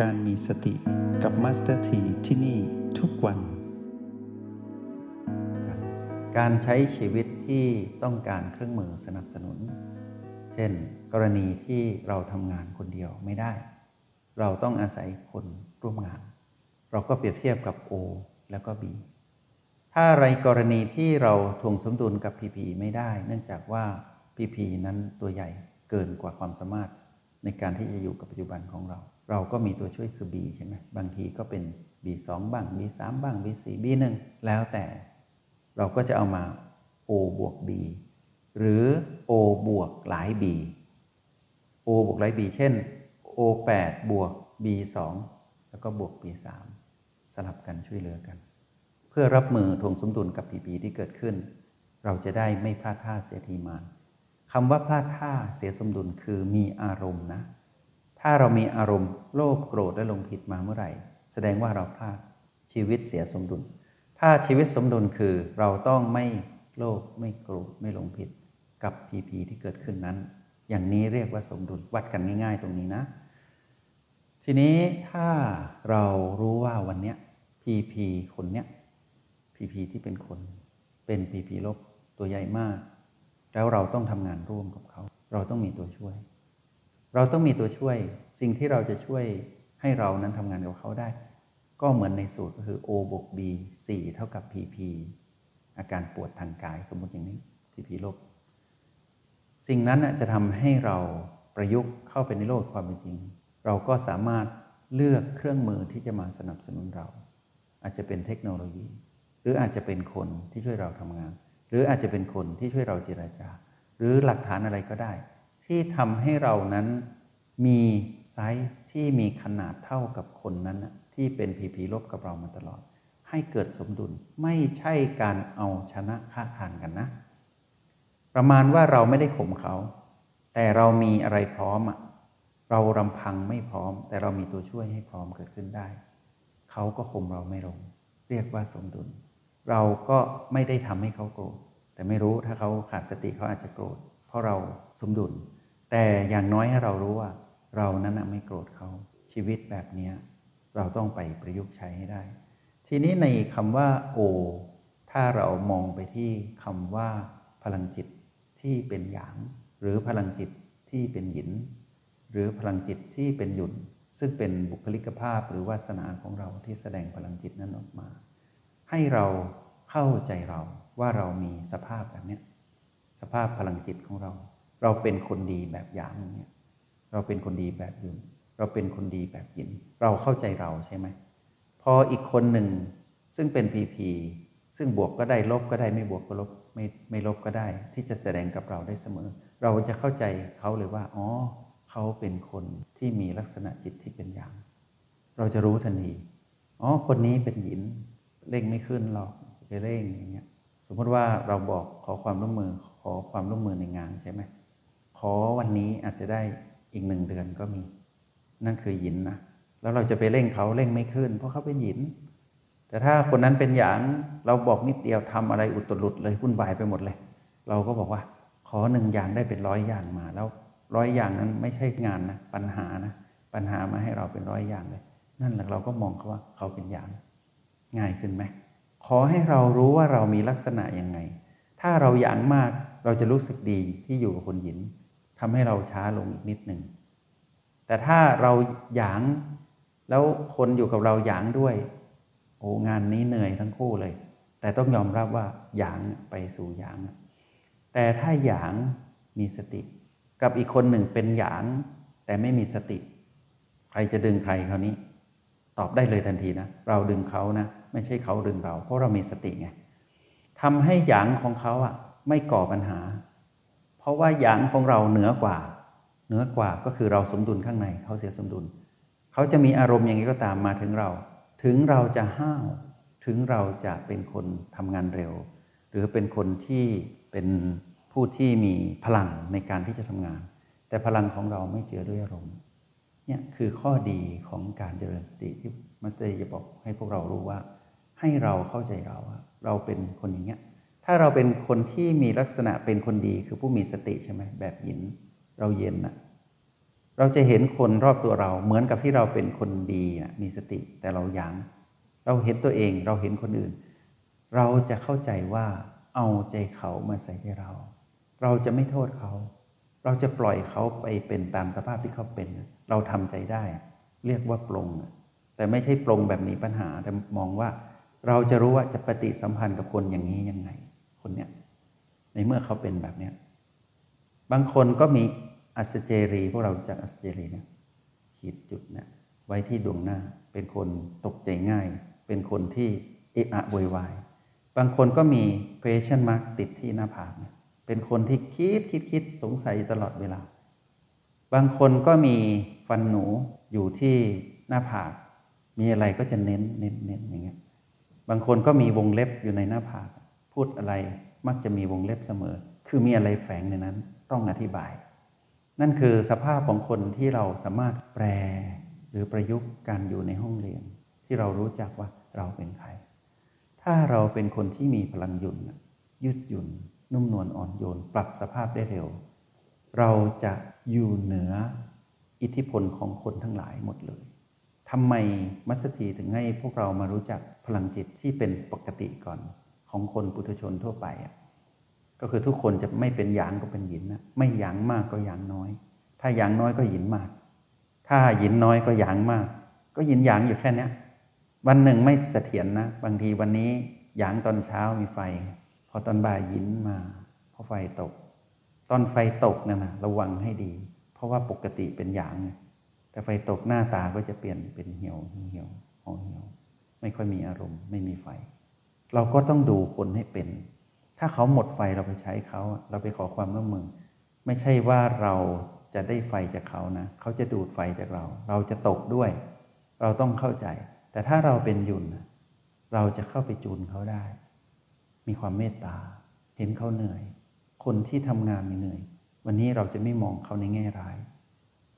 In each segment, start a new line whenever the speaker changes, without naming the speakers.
การมีสติกับ Master T ที่นี่ทุกวัน
การใช้ชีวิตที่ต้องการเครื่องมือสนับสนุน เช่น กรณีที่เราทำงานคนเดียวไม่ได้ เราต้องอาศัยคนร่วมงาน เราก็เปรียบเทียบกับ O แล้วก็ B ถ้าในกรณีที่เราถ่วงสมดุลกับ PP ไม่ได้ เนื่องจากว่า PP นั้นตัวใหญ่เกินกว่าความสามารถในการที่จะอยู่กับปัจจุบันของเรา เราก็มีตัวช่วยคือ B ใช่ไหมบางทีก็เป็น B2 บ้าง B3 บ้าง B4 B1 แล้วแต่เราก็จะเอามา O บวก B หรือ O บวกหลาย B O บวกหลาย B เช่น O8 บวก B2 แล้วก็บวก B3 สลับกันช่วยเหลือกัน เพื่อรับมือทวงสมดุลกับ PP ที่เกิดขึ้น เราจะได้ไม่พลาดท่าเสียทีมานคำว่าพลาดท่าเสียสมดุลคือมีอารมณ์นะ ถ้าเรามีอารมณ์โลภโกรธและลงผิดมาเมื่อไหร่ แสดงว่าเราพลาดชีวิตเสียสมดุล ถ้าชีวิตสมดุลคือเราต้องไม่โลภไม่โกรธไม่ลงผิดกับ PP ที่เกิดขึ้นนั้น อย่างนี้เรียกว่าสมดุลวัดกันง่าย ๆ ตรงนี้นะ ทีนี้ถ้าเรารู้ว่าวันเนี้ย PP คนเนี้ย PP ที่เป็นคนเป็น PP ลบตัวใหญ่มาก แล้วเราต้องทำงานร่วมกับเขา เราต้องมีตัวช่วย เราต้องมีตัวช่วยสิ่งที่เราจะช่วยให้เรานั้นทำงานกับเขาได้ ก็เหมือนในสูตรก็คือ O บวก B 4 เท่ากับ PP อาการปวดทางกายสมมติอย่างนี้ PP ลบ สิ่งนั้นจะทำให้เราประยุกต์เข้าไปในโลกความเป็นจริง เราก็สามารถเลือกเครื่องมือที่จะมาสนับสนุนเรา อาจจะเป็นเทคโนโลยี หรืออาจจะเป็นคนที่ช่วยเราทำงาน หรืออาจจะเป็นคนที่ช่วยเราเจรจา หรือหลักฐานอะไรก็ได้ ที่ทำให้เรานั้นมีไซส์ที่มีขนาดเท่ากับคนนั้นที่เป็น PP รบกับเรามาตลอด ให้เกิดสมดุลไม่ใช่การเอาชนะคะคานกันนะ ประมาณว่าเราไม่ได้ข่มเขา แต่เรามีอะไรพร้อมอะเรารำพังไม่พร้อม แต่เรามีตัวช่วยให้พร้อมเกิดขึ้นได้ เขาก็ข่มเราไม่ลง เรียกว่าสมดุล เราก็ไม่ได้ทำให้เขาโกรธแต่ไม่รู้ถ้าเขาขาดสติเขาอาจจะโกรธเพราะเราสมดุล แต่อย่างน้อยให้เรารู้ว่า เรานั้นไม่โกรธเขาชีวิตแบบนี้เราต้องไปประยุกต์ใช้ให้ได้ ทีนี้ในคำว่าโอ ถ้าเรามองไปที่คำว่า พลังจิตที่เป็นหยาง หรือพลังจิตที่เป็นหยิน หรือพลังจิตที่เป็นหยุน ซึ่งเป็นบุคลิกภาพหรือวาสนาของเราที่แสดงพลังจิตนั้นออกมา ให้เราเข้าใจเราว่าเรามีสภาพแบบนี้สภาพพลังจิตของเรา เราเป็นคนดีแบบหยางอย่างเงี้ยเราเป็นคนดีแบบยุนเราเป็นคนดีแบบหยิน เราเข้าใจเราใช่ไหม พออีกคนหนึ่งซึ่งเป็นพีพีซึ่งบวกก็ได้ลบก็ได้ไม่บวกก็ลบไม่ไม่ลบก็ได้ ที่จะแสดงกับเราได้เสมอ เราจะเข้าใจเขาเลยว่าอ๋อเขาเป็นคนที่มีลักษณะจิตที่เป็นอย่าง เราจะรู้ทันทีอ๋อคนนี้เป็นหยินเร่งไม่ขึ้นหรอกไปเร่งอย่างเงี้ยสมมติว่าเราบอกขอความร่วมมือขอความร่วมมือในงานใช่ไหม ขอวันนี้อาจจะได้อีกหนึ่งเดือนก็มี นั่นคือหยินนะแล้วเราจะไปเร่งเขาเร่งไม่ขึ้น เพราะเขาเป็นหยิน แต่ถ้าคนนั้นเป็นหยางเราบอกนิดเดียวทำอะไรอุตรุดเลยวุ่นวายไปหมดเลย เราก็บอกว่า ขอหนึ่งอย่างได้เป็นร้อยอย่างมา แล้วร้อยอย่างนั้นไม่ใช่งานนะปัญหานะปัญหามาให้เราเป็นร้อยอย่างเลย นั่นแหละเราก็มองเขาว่าเขาเป็นหยางง่ายขึ้นไหมขอให้เรารู้ว่าเรามีลักษณะยังไง ถ้าเราหยางมากเราจะรู้สึกดีที่อยู่กับคนหยิน ทำให้เราช้าลงอีกนิดหนึ่ง แต่ถ้าเราหยางแล้วคนอยู่กับเราหยางด้วย โอ้งานนี้เหนื่อยทั้งคู่เลย แต่ต้องยอมรับว่าหยางไปสู่หยาง แต่ถ้าหยางมีสติ กับอีกคนหนึ่งเป็นหยาง แต่ไม่มีสติ ใครจะดึงใครคราวนี้ ตอบได้เลยทันทีนะ เราดึงเขานะ ไม่ใช่เขาดึงเรา เพราะเรามีสติไงทำให้หยางของเขาอะไม่ก่อปัญหา เพราะว่าหยางของเราเหนือกว่า เหนือกว่าก็คือเราสมดุลข้างในเขาเสียสมดุล เขาจะมีอารมณ์อย่างนี้ก็ตามมาถึงเรา ถึงเราจะห้าว ถึงเราจะเป็นคนทำงานเร็ว หรือเป็นคนที่เป็นผู้ที่มีพลังในการที่จะทำงาน แต่พลังของเราไม่เจือด้วยอารมณ์เนี่ยคือข้อดีของการเจริญสติที่มัสเตอร์จะบอกให้พวกเรารู้ว่า ให้เราเข้าใจเราเราเป็นคนอย่างเงี้ย ถ้าเราเป็นคนที่มีลักษณะเป็นคนดีคือผู้มีสติใช่ไหมแบบหยิน เราเย็นนะเราจะเห็นคนรอบตัวเราเหมือนกับที่เราเป็นคนดีนะมีสติแต่เราหยางเราเห็นตัวเองเราเห็นคนอื่น เราจะเข้าใจว่าเอาใจเขามาใส่ใจเรา เราจะไม่โทษเขา เราจะปล่อยเขาไปเป็นตามสภาพที่เขาเป็น เราทำใจได้ เรียกว่าปรงแต่ไม่ใช่ปรงแบบมีปัญหาแต่มองว่า เราจะรู้ว่าจะปฏิสัมพันธ์กับคนอย่างนี้ยังไง คนเนี้ยในเมื่อเขาเป็นแบบเนี้ยบางคนก็มีอัสเจรี พวกเราจากอัสเจรีเนี่ยขีดจุดเนี่ยไว้ที่ดวงหน้า เป็นคนตกใจง่าย เป็นคนที่เอะอะโวยวาย บางคนก็มี question mark ติดที่หน้าผากเนี่ยเป็นคนที่คิดคิดคิดสงสัยตลอดเวลา บางคนก็มีฟันหนูอยู่ที่หน้าผาก มีอะไรก็จะเน้นเน้นเน้นอย่างเงี้ย บางคนก็มีวงเล็บอยู่ในหน้าผาก พูดอะไรมักจะมีวงเล็บเสมอ คือมีอะไรแฝงในนั้นต้องอธิบาย นั่นคือสภาพของคนที่เราสามารถแปลหรือประยุกต์การอยู่ในห้องเรียน ที่เรารู้จักว่าเราเป็นใคร ถ้าเราเป็นคนที่มีพลังหยุ่นยืดหยุ่น นุ่มนวลอ่อนโยน ปรับสภาพได้เร็ว เราจะอยู่เหนืออิทธิพลของคนทั้งหลายหมดเลยทำไมมัสถีถึงให้พวกเรามารู้จักพลังจิตที่เป็นปกติก่อน ของคนปุถุชนทั่วไปก็คือทุกคนจะไม่เป็นหยางก็เป็นหยินนะไม่หยางมากก็หยางน้อย ถ้าหยางน้อยก็หยินมาก ถ้าหยินน้อยก็หยางมาก ก็หยินหยางอยู่แค่นี้วันหนึ่งไม่เสถียรนะบางทีวันนี้หยางตอนเช้ามีไฟ พอตอนบ่ายหยินมาพอไฟตก ตอนไฟตกนั่นะระวังให้ดี เพราะว่าปกติเป็นหยางไงแต่ไฟตกหน้าตาก็จะเปลี่ยนเป็นเหี่ยวเหี่ยวห่อเหี่ยว ไม่ค่อยมีอารมณ์ ไม่มีไฟ เราก็ต้องดูคนให้เป็น ถ้าเขาหมดไฟเราไปใช้เขา เราไปขอความร่วมมือ ไม่ใช่ว่าเราจะได้ไฟจากเขานะ เขาจะดูดไฟจากเรา เราจะตกด้วย เราต้องเข้าใจ แต่ถ้าเราเป็นยุนเราจะเข้าไปจูนเขาได้ มีความเมตตา เห็นเขาเหนื่อย คนที่ทำงานเหนื่อย วันนี้เราจะไม่มองเขาในแง่ร้าย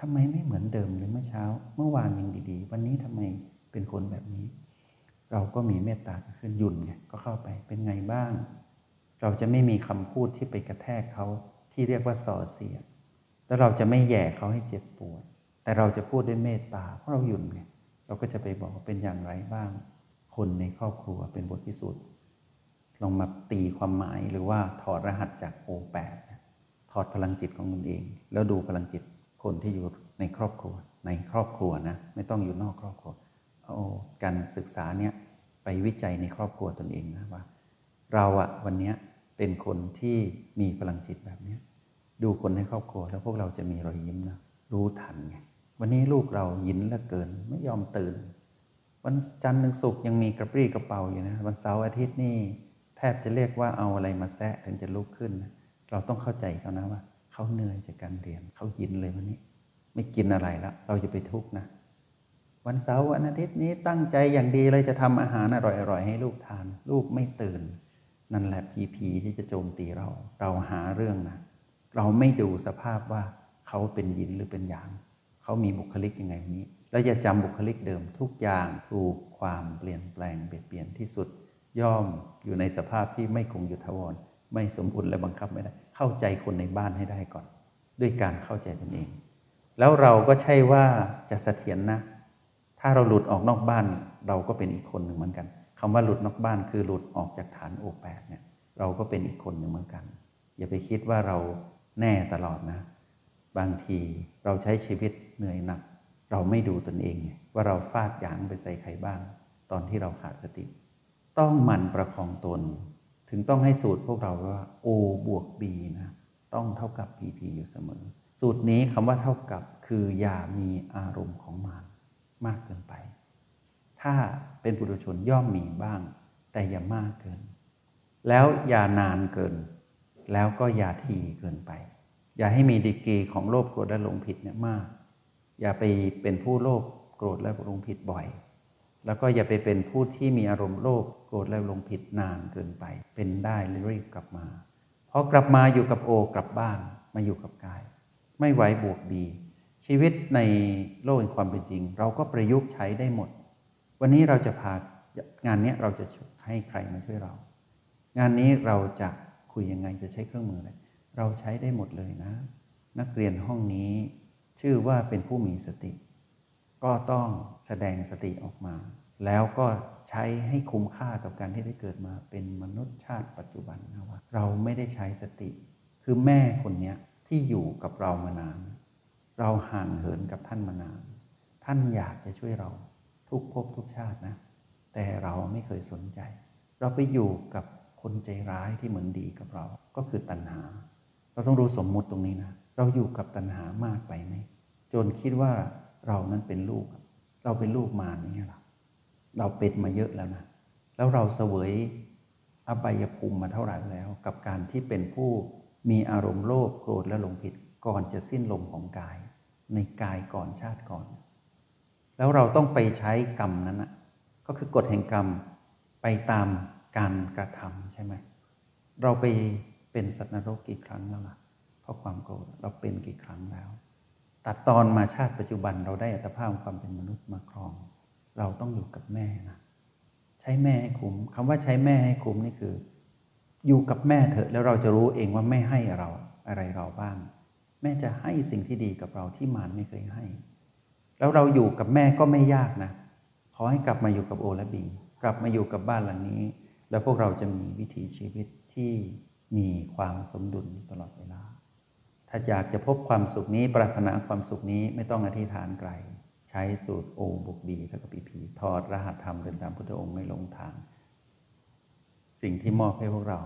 ทำไมไม่เหมือนเดิมเลยเมื่อเช้า เมื่อวานยังดีๆ วันนี้ทำไมเป็นคนแบบนี้ เราก็มีเมตตาขึ้นยุ่นไงก็เข้าไปเป็นไงบ้าง เราจะไม่มีคำพูดที่ไปกระแทกเขาที่เรียกว่าส่อเสียดแล้วเราจะไม่แย่เขาให้เจ็บปวด แต่เราจะพูดด้วยเมตตาเพราะเราหยุ่นไงเราก็จะไปบอกเป็นอย่างไรบ้าง คนในครอบครัวเป็นบทพิสูจน์ลองมาตีความหมายหรือว่าถอดรหัสจากโอแปดถอดพลังจิตของตนเอง แล้วดูพลังจิตคนที่อยู่ในครอบครัว ในครอบครัวนะ ไม่ต้องอยู่นอกครอบครัว เอาการศึกษาเนี่ยไปวิจัยในครอบครัวตนเองนะว่า เราอะวันนี้เป็นคนที่มีพลังจิตแบบนี้ดูคนในครอบครัวแล้วพวกเราจะมีรอยยิ้มนะรู้ทันไงวันนี้ลูกเรายินเหลือเกินไม่ยอมตื่น วันจันทร์ถึงศุกร์ยังมีกระปรี้กระเป๋าอยู่นะวันเสาร์อาทิตย์นี่แทบจะเรียกว่าเอาอะไรมาแซะถึงจะลุกขึ้นนะเราต้องเข้าใจเขานะว่าเขาเหนื่อยจากการเรียนเขาหินเลยวันนี้ ไม่กินอะไรแล้วเราจะไปทุกข์นะ วันเสาร์วันอาทิตย์นี้ตั้งใจอย่างดีเลยจะทำอาหารอร่อยๆให้ลูกทาน ลูกไม่ตื่น นั่นแหละพีพีที่จะโจมตีเรา เราหาเรื่องนะเราไม่ดูสภาพว่าเขาเป็นยินหรือเป็นหยาง เขามีบุคลิกยังไงนี้ แล้วอย่าจำบุคลิกเดิมทุกอย่างถูกความเปลี่ยนแปลงเปลี่ยนเปลี่ยนที่สุด ย่อมอยู่ในสภาพที่ไม่คงอยู่ทวรไม่สมบูรณ์และบังคับไม่ได้ เข้าใจคนในบ้านให้ได้ก่อน ด้วยการเข้าใจตนเอง แล้วเราก็ใช่ว่าจะเสถียรนะ ถ้าเราหลุดออกนอกบ้านเราก็เป็นอีกคนหนึ่งเหมือนกันคำว่าหลุดนอกบ้านคือหลุดออกจากฐานโอแปดเนี่ยเราก็เป็นอีกคนหนึ่งเหมือนกัน อย่าไปคิดว่าเราแน่ตลอดนะ บางทีเราใช้ชีวิตเหนื่อยหนัก เราไม่ดูตนเอง ว่าเราฟาดหยางไปใส่ใครบ้าง ตอนที่เราขาดสติ ต้องหมั่นประคองตน ถึงต้องให้สูตรพวกเราว่า O บวก B นะต้องเท่ากับ PP อยู่เสมอ สูตรนี้คำว่าเท่ากับคืออย่ามีอารมณ์ของมาร มากเกินไป ถ้าเป็นปุถุชนย่อมมีบ้าง แต่อย่ามากเกิน แล้วอย่านานเกิน แล้วก็อย่าทีเกินไป อย่าให้มีดีกรีของโลภโกรธและหลงผิดเนี่ยมาก อย่าไปเป็นผู้โลภโกรธและหลงผิดบ่อย แล้วก็อย่าไปเป็นผู้ที่มีอารมณ์โลภโกรธและลงผิดนานเกินไป เป็นได้รีบกลับมาพอกลับมาอยู่กับโอกลับบ้านมาอยู่กับกาย ไม่ไหวบวกบี ชีวิตในโลกแห่งความเป็นจริง เราก็ประยุกต์ใช้ได้หมด วันนี้เราจะพางานนี้เราจะให้ใครมาช่วยเรา งานนี้เราจะคุยยังไงจะใช้เครื่องมืออะไรเราใช้ได้หมดเลยนะ นักเรียนห้องนี้ชื่อว่าเป็นผู้มีสติ ก็ต้องแสดงสติออกมา แล้วก็ใช้ให้คุ้มค่ากับการที่ได้เกิดมาเป็นมนุษย์ชาติปัจจุบันนะว่า เราไม่ได้ใช้สติ คือแม่คนนี้ที่อยู่กับเรามานาน เราห่างเหินกับท่านมานาน ท่านอยากจะช่วยเราทุกภพทุกชาตินะ แต่เราไม่เคยสนใจ เราไปอยู่กับคนใจร้ายที่เหมือนดีกับเรา ก็คือตัณหา เราต้องรู้สมมุติตรงนี้นะ เราอยู่กับตัณหามากไปไหม จนคิดว่าเรานั้นเป็นลูก เราเป็นลูกมารนี่หรอเราเป็นมาเยอะแล้วนะ แล้วเราเสวยอบายภูมิมาเท่าไหร่แล้ว กับการที่เป็นผู้มีอารมณ์โลภโกรธและหลงผิดก่อนจะสิ้นลมของกาย ในกายก่อนชาติก่อน แล้วเราต้องไปใช้กรรมนั้นนะก็คือกฎแห่งกรรมไปตามการกระทำใช่ไหมเราไปเป็นสัตว์นรกกี่ครั้งแล้วล่ะเพราะความโกรธเราเป็นกี่ครั้งแล้ว ตัดตอนมาชาติปัจจุบันเราได้อัตภาพความเป็นมนุษย์มาครอง เราต้องอยู่กับแม่นะใช้แม่ให้คุ้มคำว่าใช้แม่ให้คุ้มนี่คือ อยู่กับแม่เถอะแล้วเราจะรู้เองว่าแม่ให้เราอะไรเราบ้าง แม่จะให้สิ่งที่ดีกับเราที่มารไม่เคยให้ แล้วเราอยู่กับแม่ก็ไม่ยากนะ ขอให้กลับมาอยู่กับโอและบีกลับมาอยู่กับบ้านหลังนี้ แล้วพวกเราจะมีวิถีชีวิตที่มีความสมดุลตลอดเวลา ถ้าอยากจะพบความสุขนี้ปรารถนาความสุขนี้ไม่ต้องอธิษฐานไกล ใช้สูตรโอบวกบีเท่ากับปีพีถอดรหัสธรรมเดินตามพุทธองค์ไม่ลงทาง สิ่งที่มอบให้พวกเรา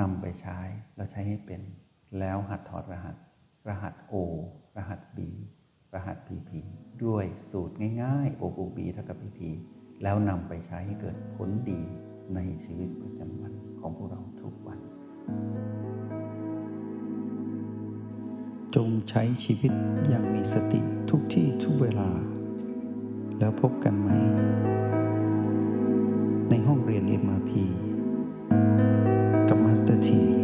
นำไปใช้แล้วใช้ให้เป็น แล้วหัดถอดรหัส รหัส O รหัส B รหัส PP ด้วยสูตรง่ายๆ O บวก B เท่ากับ PP แล้วนำไปใช้ให้เกิดผลดีในชีวิตประจำวันของพวกเราทุกวัน
จงใช้ชีวิตอย่างมีสติทุกที่ทุกเวลา แล้วพบกันใหม่ ในห้องเรียน MRP กับ Master T